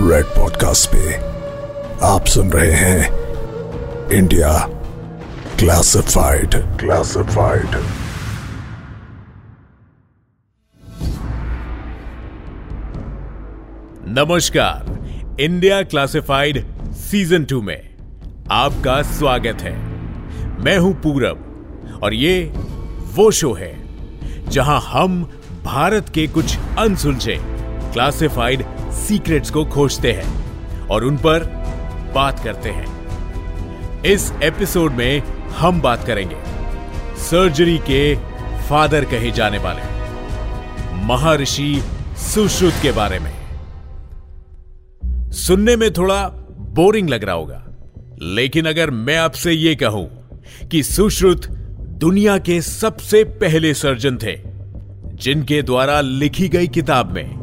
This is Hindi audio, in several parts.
रेड पॉडकास्ट पे आप सुन रहे हैं इंडिया क्लासिफाइड क्लासिफाइड नमस्कार इंडिया क्लासिफाइड सीज़न टू में आपका स्वागत है। मैं हूँ पूरब और ये वो शो है जहाँ हम भारत के कुछ अनसुलझे क्लासिफाइड सीक्रेट्स को खोजते हैं और उन पर बात करते हैं। इस एपिसोड में हम बात करेंगे। सर्जरी के फादर कहे जाने वाले, महर्षि सुश्रुत के बारे में। सुनने में थोड़ा बोरिंग लग रहा होगा, लेकिन अगर मैं आपसे यह कहूँ कि सुश्रुत दुनिया के सबसे पहले सर्जन थे, जिनके द्वारा लिखी गई किताब में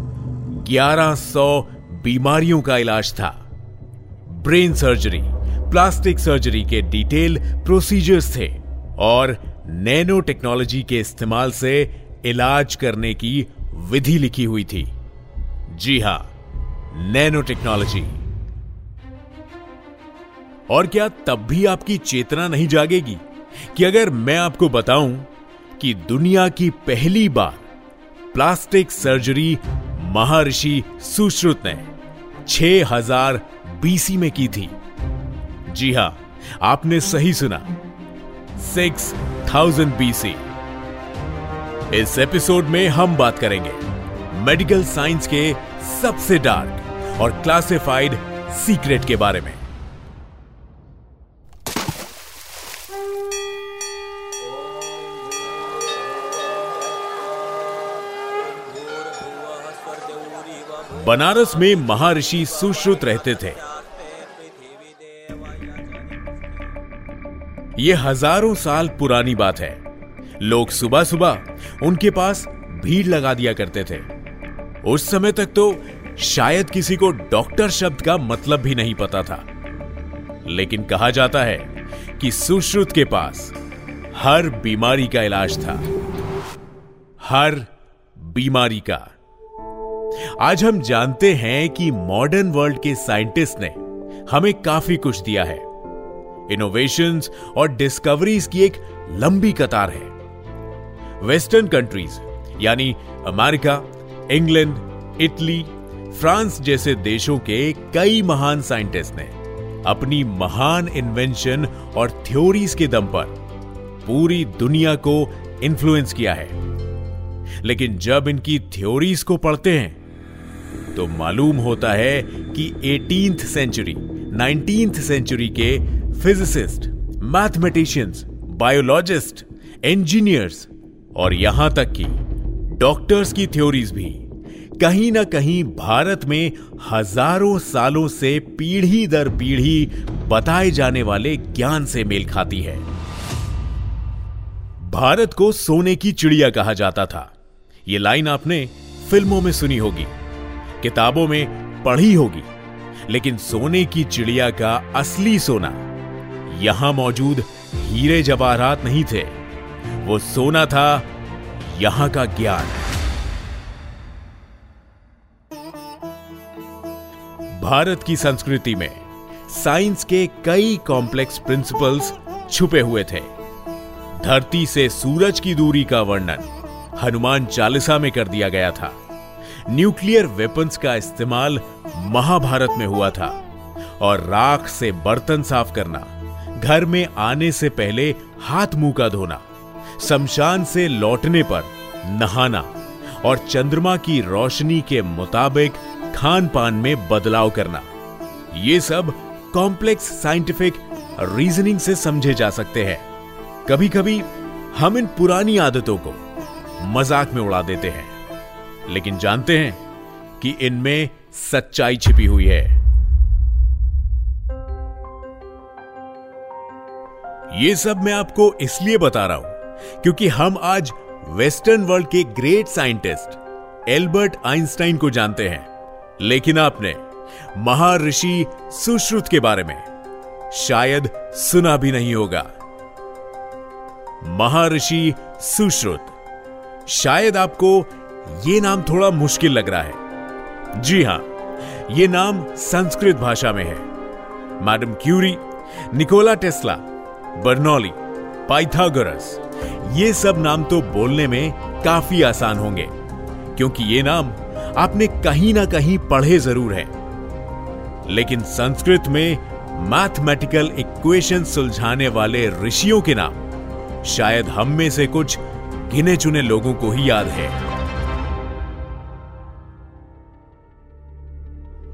1100 बीमारियों का इलाज था। ब्रेन सर्जरी, प्लास्टिक सर्जरी के डिटेल प्रोसीजर्स थे और नैनो टेक्नोलॉजी के इस्तेमाल से इलाज करने की विधि लिखी हुई थी। जी हाँ नैनो टेक्नोलॉजी और क्या तब भी आपकी चेतना नहीं जागेगी कि अगर मैं आपको बताऊँ कि दुनिया की पहली बार प्लास्टिक सर्जरी महर्षि सुश्रुत ने 6000 बीसी में की थी। जी हाँ, आपने सही सुना। 6000 बीसी। इस एपिसोड में हम बात करेंगे मेडिकल साइंस के सबसे डार्क और क्लासिफाइड सीक्रेट के बारे में। बनारस में महर्षि सुश्रुत रहते थे। यह हज़ारों साल पुरानी बात है। लोग सुबह सुबह उनके पास भीड़ लगा दिया करते थे। उस समय तक तो शायद किसी को डॉक्टर शब्द का मतलब भी नहीं पता था। लेकिन कहा जाता है कि सुश्रुत के पास हर बीमारी का इलाज था। हर बीमारी का। आज हम जानते हैं कि मॉडर्न वर्ल्ड के साइंटिस्ट ने हमें काफ़ी कुछ दिया है। इनोवेशंस और डिस्कवरीज की एक लंबी कतार है। वेस्टर्न कंट्रीज़ यानी अमेरिका इंग्लैंड इटली फ्रांस जैसे देशों के कई महान साइंटिस्ट ने अपनी महान इन्वेंशन और थ्योरीज के दम पर पूरी दुनिया को इन्फ्लुएंस किया है। लेकिन जब इनकी थ्योरीज को पढ़ते हैं तो मालूम होता है कि एटीन सेंचुरी नाइनटीन सेंचुरी के फिजिसिस्ट मैथमेटिशियंस बायोलॉजिस्ट इंजीनियर्स और यहाँ तक कि डॉक्टर्स की थ्योरीज भी कहीं ना कहीं भारत में हज़ारों सालों से पीढ़ी दर पीढ़ी बताए जाने वाले ज्ञान से मेल खाती है। भारत को सोने की चिड़िया कहा जाता था। यह लाइन आपने फ़िल्मों में सुनी होगी। किताबों में पढ़ी होगी, लेकिन सोने की चिड़िया का असली सोना, यहाँ मौजूद हीरे जवाहरात नहीं थे। वो सोना था, यहाँ का ज्ञान। भारत की संस्कृति में साइंस के कई कॉम्प्लेक्स प्रिंसिपल्स छुपे हुए थे। धरती से सूरज की दूरी का वर्णन हनुमान चालीसा में कर दिया गया था। न्यूक्लियर वेपन्स का इस्तेमाल महाभारत में हुआ था और राख से बर्तन साफ़ करना, घर में आने से पहले हाथ मुँह का धोना, शमशान से लौटने पर नहाना और चंद्रमा की रोशनी के मुताबिक खान पान में बदलाव करना, ये सब कॉम्प्लेक्स साइंटिफिक रीजनिंग से समझे जा सकते हैं। कभी कभी हम इन पुरानी आदतों को मज़ाक में उड़ा देते हैं। लेकिन जानते हैं कि इनमें सच्चाई छिपी हुई है। ये सब मैं आपको इसलिए बता रहा हूँ क्योंकि हम आज वेस्टर्न वर्ल्ड के ग्रेट साइंटिस्ट एल्बर्ट आइंस्टाइन को जानते हैं। लेकिन आपने महर्षि सुश्रुत के बारे में शायद सुना भी नहीं होगा। महर्षि सुश्रुत, शायद आपको यह नाम थोड़ा मुश्किल लग रहा है। जी हाँ, ये नाम संस्कृत भाषा में है। Madam Curie, Nikola Tesla, Bernoulli, Pythagoras, ये सब नाम तो बोलने में काफ़ी आसान होंगे, क्योंकि ये नाम आपने कहीं ना कहीं पढ़े ज़रूर है। लेकिन संस्कृत में मैथमेटिकल इक्वेशन सुलझाने वाले ऋषियों के नाम शायद हम में से कुछ गिने चुने लोगों को ही याद है।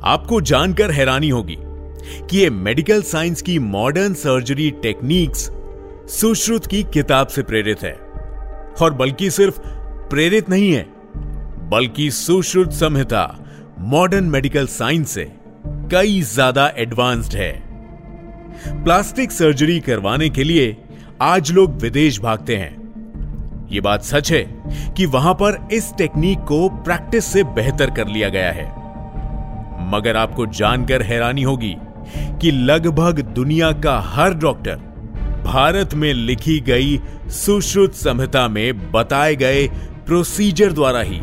आपको जानकर हैरानी होगी कि ये मेडिकल साइंस की मॉडर्न सर्जरी टेक्निक्स सुश्रुत की किताब से प्रेरित है। और बल्कि सिर्फ़ प्रेरित नहीं है, बल्कि Sushruta Samhita modern medical science से कई ज़्यादा एडवांस्ड है। प्लास्टिक सर्जरी करवाने के लिए आज लोग विदेश भागते हैं। यह बात सच है कि वहाँ पर इस टेक्निक को प्रैक्टिस से बेहतर कर लिया गया है। मगर आपको जानकर हैरानी होगी कि लगभग दुनिया का हर डॉक्टर भारत में लिखी गई सुश्रुत संहिता में बताए गए प्रोसीजर द्वारा ही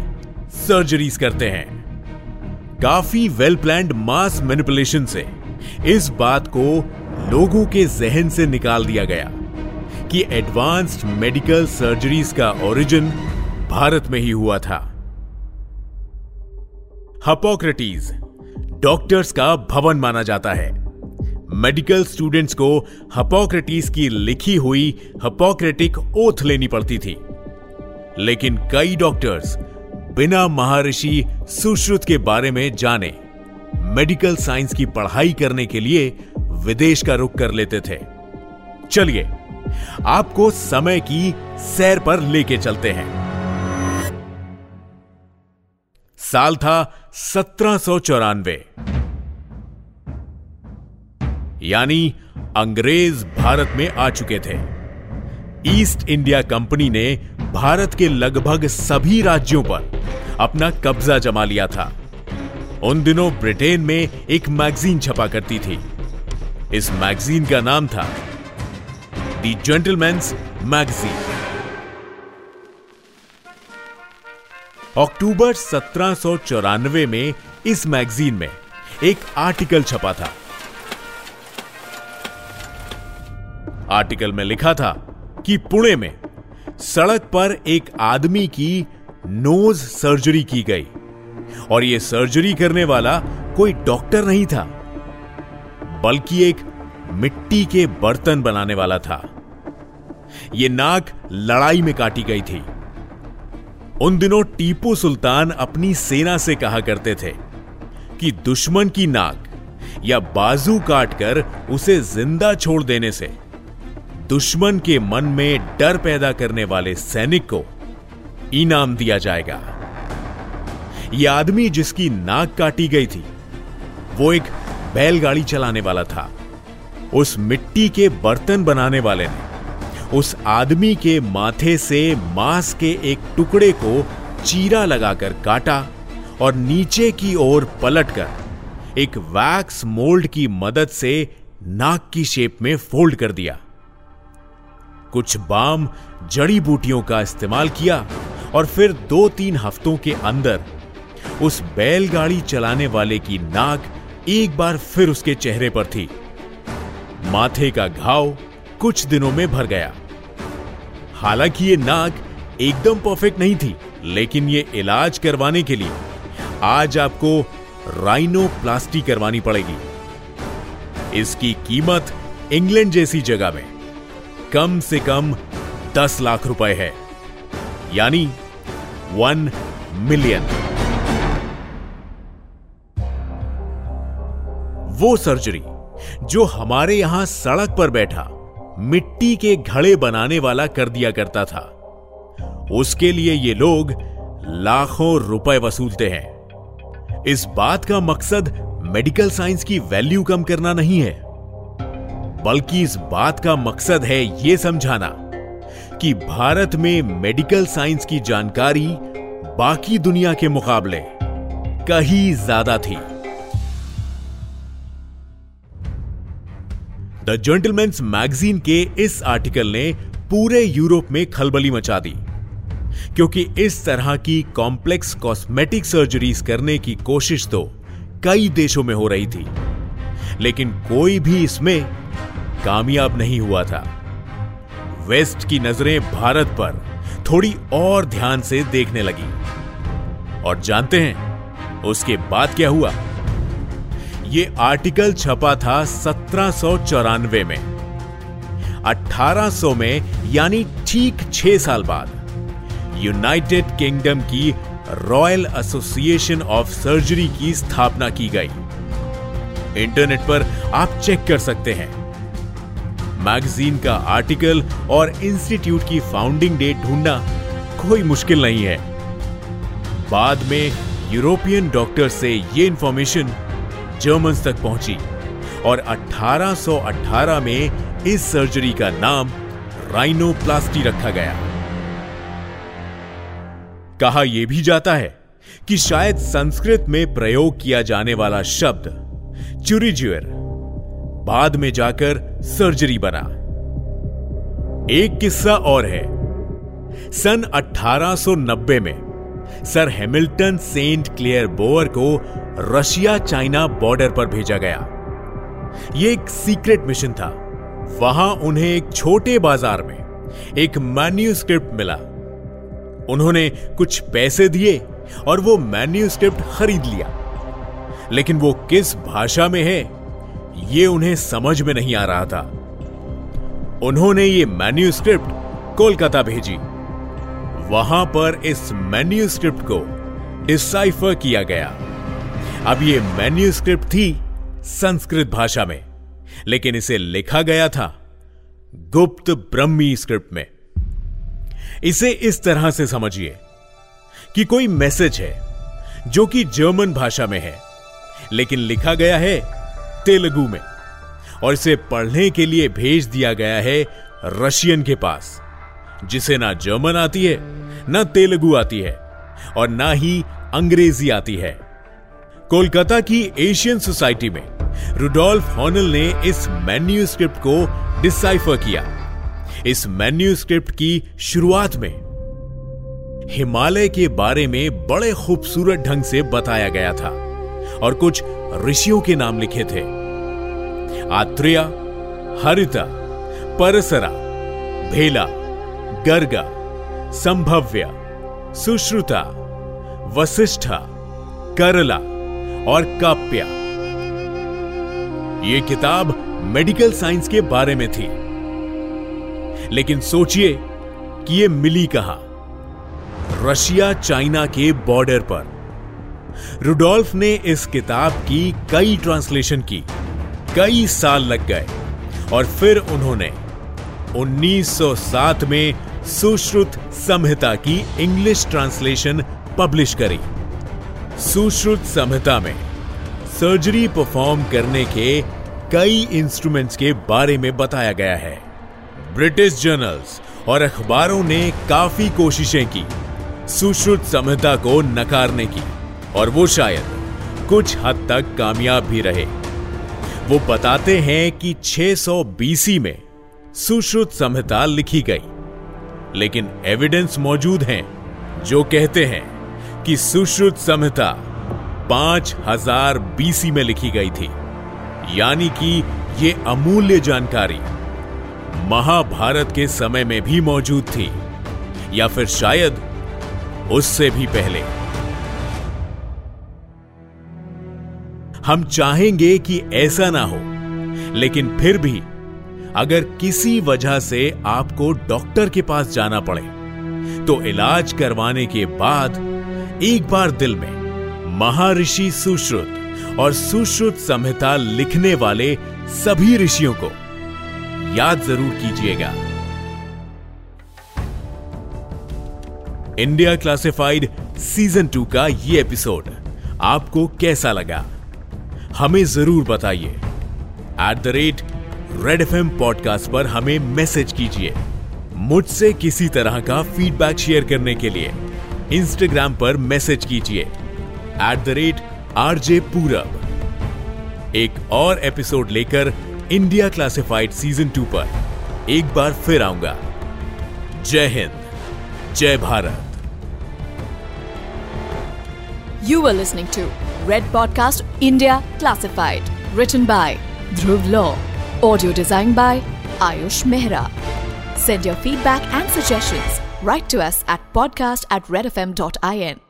सर्जरीज करते हैं। काफ़ी वेल प्लान मास मैनिपुलेशन से इस बात को लोगों के जहन से निकाल दिया गया कि एडवांस्ड मेडिकल सर्जरीज का ओरिजिन भारत में ही हुआ था। हपोक्रेटीज डॉक्टर्स का भवन माना जाता है। मेडिकल स्टूडेंट्स को हपोक्रेटिस की लिखी हुई हपोक्रेटिक ओथ लेनी पड़ती थी। लेकिन कई डॉक्टर्स बिना महर्षि सुश्रुत के बारे में जाने, मेडिकल साइंस की पढ़ाई करने के लिए विदेश का रुख कर लेते थे। चलिए, आपको समय की सैर पर लेके चलते हैं। साल था सत्रह सौ चौरानवे। यानी अंग्रेज़ भारत में आ चुके थे। ईस्ट इंडिया कंपनी ने भारत के लगभग सभी राज्यों पर अपना कब्जा जमा लिया था। उन दिनों ब्रिटेन में एक मैगजीन छपा करती थी। इस मैगजीन का नाम था दी जेंटलमैन्स मैगजीन। अक्टूबर सत्रह सौ चौरानवे में इस मैगजीन में एक आर्टिकल छपा था। आर्टिकल में लिखा था कि पुणे में सड़क पर एक आदमी की नोज़ सर्जरी की गई और यह सर्जरी करने वाला कोई डॉक्टर नहीं था, बल्कि एक मिट्टी के बर्तन बनाने वाला था। यह नाक लड़ाई में काटी गई थी। उन दिनों टीपू सुल्तान अपनी सेना से कहा करते थे कि दुश्मन की नाक या बाजू काटकर उसे ज़िंदा छोड़ देने से दुश्मन के मन में डर पैदा करने वाले सैनिक को इनाम दिया जाएगा। यह आदमी जिसकी नाक काटी गई थी, वो एक बैलगाड़ी चलाने वाला था। उस मिट्टी के बर्तन बनाने वाले ने उस आदमी के माथे से मांस के एक टुकड़े को चीरा लगाकर काटा और नीचे की ओर पलटकर एक वैक्स मोल्ड की मदद से नाक की शेप में फोल्ड कर दिया। कुछ बाम जड़ी बूटियों का इस्तेमाल किया और फिर दो तीन हफ्तों के अंदर उस बैलगाड़ी चलाने वाले की नाक एक बार फिर उसके चेहरे पर थी। माथे का घाव कुछ दिनों में भर गया। हालाँकि ये नाक एकदम परफेक्ट नहीं थी, लेकिन ये इलाज करवाने के लिए आज आपको राइनोप्लास्टी करवानी पड़ेगी। इसकी कीमत इंग्लैंड जैसी जगह में कम से कम दस लाख रुपए है, यानी वन मिलियन वो सर्जरी जो हमारे यहाँ सड़क पर बैठा मिट्टी के घड़े बनाने वाला कर दिया करता था। उसके लिए ये लोग लाखों रुपए वसूलते हैं। इस बात का मकसद मेडिकल साइंस की वैल्यू कम करना नहीं है। बल्कि इस बात का मकसद है यह समझाना कि भारत में मेडिकल साइंस की जानकारी बाकी दुनिया के मुकाबले कहीं ज़्यादा थी। द जेंटलमैन्स मैगजीन के इस आर्टिकल ने पूरे यूरोप में खलबली मचा दी। क्योंकि इस तरह की कॉम्प्लेक्स कॉस्मेटिक सर्जरीज करने की कोशिश तो कई देशों में हो रही थी। लेकिन कोई भी इसमें कामयाब नहीं हुआ था। वेस्ट की नज़रें भारत पर थोड़ी और ध्यान से देखने लगी। और जानते हैं उसके बाद क्या हुआ? यह आर्टिकल छपा था सत्रह में। 1800 में, यानी ठीक छह साल बाद, यूनाइटेड किंगडम की रॉयल एसोसिएशन ऑफ़ सर्जरी की स्थापना की गई। इंटरनेट पर आप चेक कर सकते हैं। मैगजीन का आर्टिकल और इंस्टीट्यूट की फाउंडिंग डेट ढूंढना कोई मुश्किल नहीं है। बाद में यूरोपियन डॉक्टर से यह इंफॉर्मेशन जर्मन तक पहुँची और 1818 में इस सर्जरी का नाम राइनोप्लास्टी रखा गया। कहा यह भी जाता है कि शायद संस्कृत में प्रयोग किया जाने वाला शब्द चुरीज्यूर बाद में जाकर सर्जरी बना। एक किस्सा और है। सन 1890 में sir Hamilton Saint Clair Bower को रशिया चाइना बॉर्डर पर भेजा गया। यह एक सीक्रेट मिशन था। वहाँ उन्हें एक छोटे बाज़ार में एक मैन्यूस्क्रिप्ट मिला। उन्होंने कुछ पैसे दिए और वो मैन्यूस्क्रिप्ट खरीद लिया। लेकिन वो किस भाषा में है, ये उन्हें समझ में नहीं आ रहा था। उन्होंने ये मैन्यूस्क्रिप्ट कोलकाता भेजी। वहाँ पर इस मैन्यूस्क्रिप्ट को डिसाइफर किया गया। अब ये मैन्यूस्क्रिप्ट थी संस्कृत भाषा में, लेकिन इसे लिखा गया था गुप्त ब्रह्मी स्क्रिप्ट में। इसे इस तरह से समझिए कि कोई मैसेज है जो कि जर्मन भाषा में है, लेकिन लिखा गया है तेलुगु में, और इसे पढ़ने के लिए भेज दिया गया है रशियन के पास, जिसे ना जर्मन आती है, ना तेलुगु आती है, और ना ही अंग्रेज़ी आती है। कोलकाता की एशियन सोसाइटी में रुडोल्फ हॉनल ने इस मैन्यूस्क्रिप्ट को डिसाइफर किया। इस मैन्यूस्क्रिप्ट की शुरुआत में हिमालय के बारे में बड़े खूबसूरत ढंग से बताया गया था और कुछ ऋषियों के नाम लिखे थे। आत्रेया, हरिता, परसरा, भेला, गर्गा, संभव्य, सुश्रुता वशिष्ठा करला और काप्या ये किताब मेडिकल साइंस के बारे में थी। लेकिन सोचिए कि ये मिली कहा? रशिया, चाइना के बॉर्डर पर। रुडोल्फ ने इस किताब की कई ट्रांसलेशन की, कई साल लग गए, और फिर उन्होंने 1907 में सुश्रुत संहिता की इंग्लिश ट्रांसलेशन पब्लिश करी। सुश्रुत संहिता में सर्जरी परफॉर्म करने के कई इंस्ट्रूमेंट्स के बारे में बताया गया है। ब्रिटिश जर्नल्स और अखबारों ने काफ़ी कोशिशें की, सुश्रुत संहिता को नकारने की, और वो शायद कुछ हद तक कामयाब भी रहे। वो बताते हैं कि 600 बीसी में सुश्रुत संहिता लिखी गई, लेकिन एविडेंस मौजूद हैं जो कहते हैं कि सुश्रुत संहिता 5000 बीसी में लिखी गई थी। यानी कि ये अमूल्य जानकारी महाभारत के समय में भी मौजूद थी, या फिर शायद उससे भी पहले। हम चाहेंगे कि ऐसा ना हो, लेकिन फिर भी अगर किसी वजह से आपको डॉक्टर के पास जाना पड़े तो इलाज करवाने के बाद एक बार दिल में महर्षि सुश्रुत और सुश्रुत संहिता लिखने वाले सभी ऋषियों को याद ज़रूर कीजिएगा। इंडिया क्लासिफाइड सीज़न टू का ये एपिसोड आपको कैसा लगा? हमें ज़रूर बताइए। At the rate red F podcast पर हमें मैसेज कीजिए। मुझसे किसी तरह का फीडबैक शेयर करने के लिए। इंस्टाग्राम पर मैसेज कीजिए एट द रेट आरजे पूरब एक और एपिसोड लेकर इंडिया क्लासिफाइड सीजन टू पर एक बार फिर आऊंगा जय हिंद जय Bharat you are listening to Red Podcast India Classified. Written by Dhruv Law. Audio designed by Ayush Mehra. Send your feedback and suggestions. Write to us at podcast at redfm.in.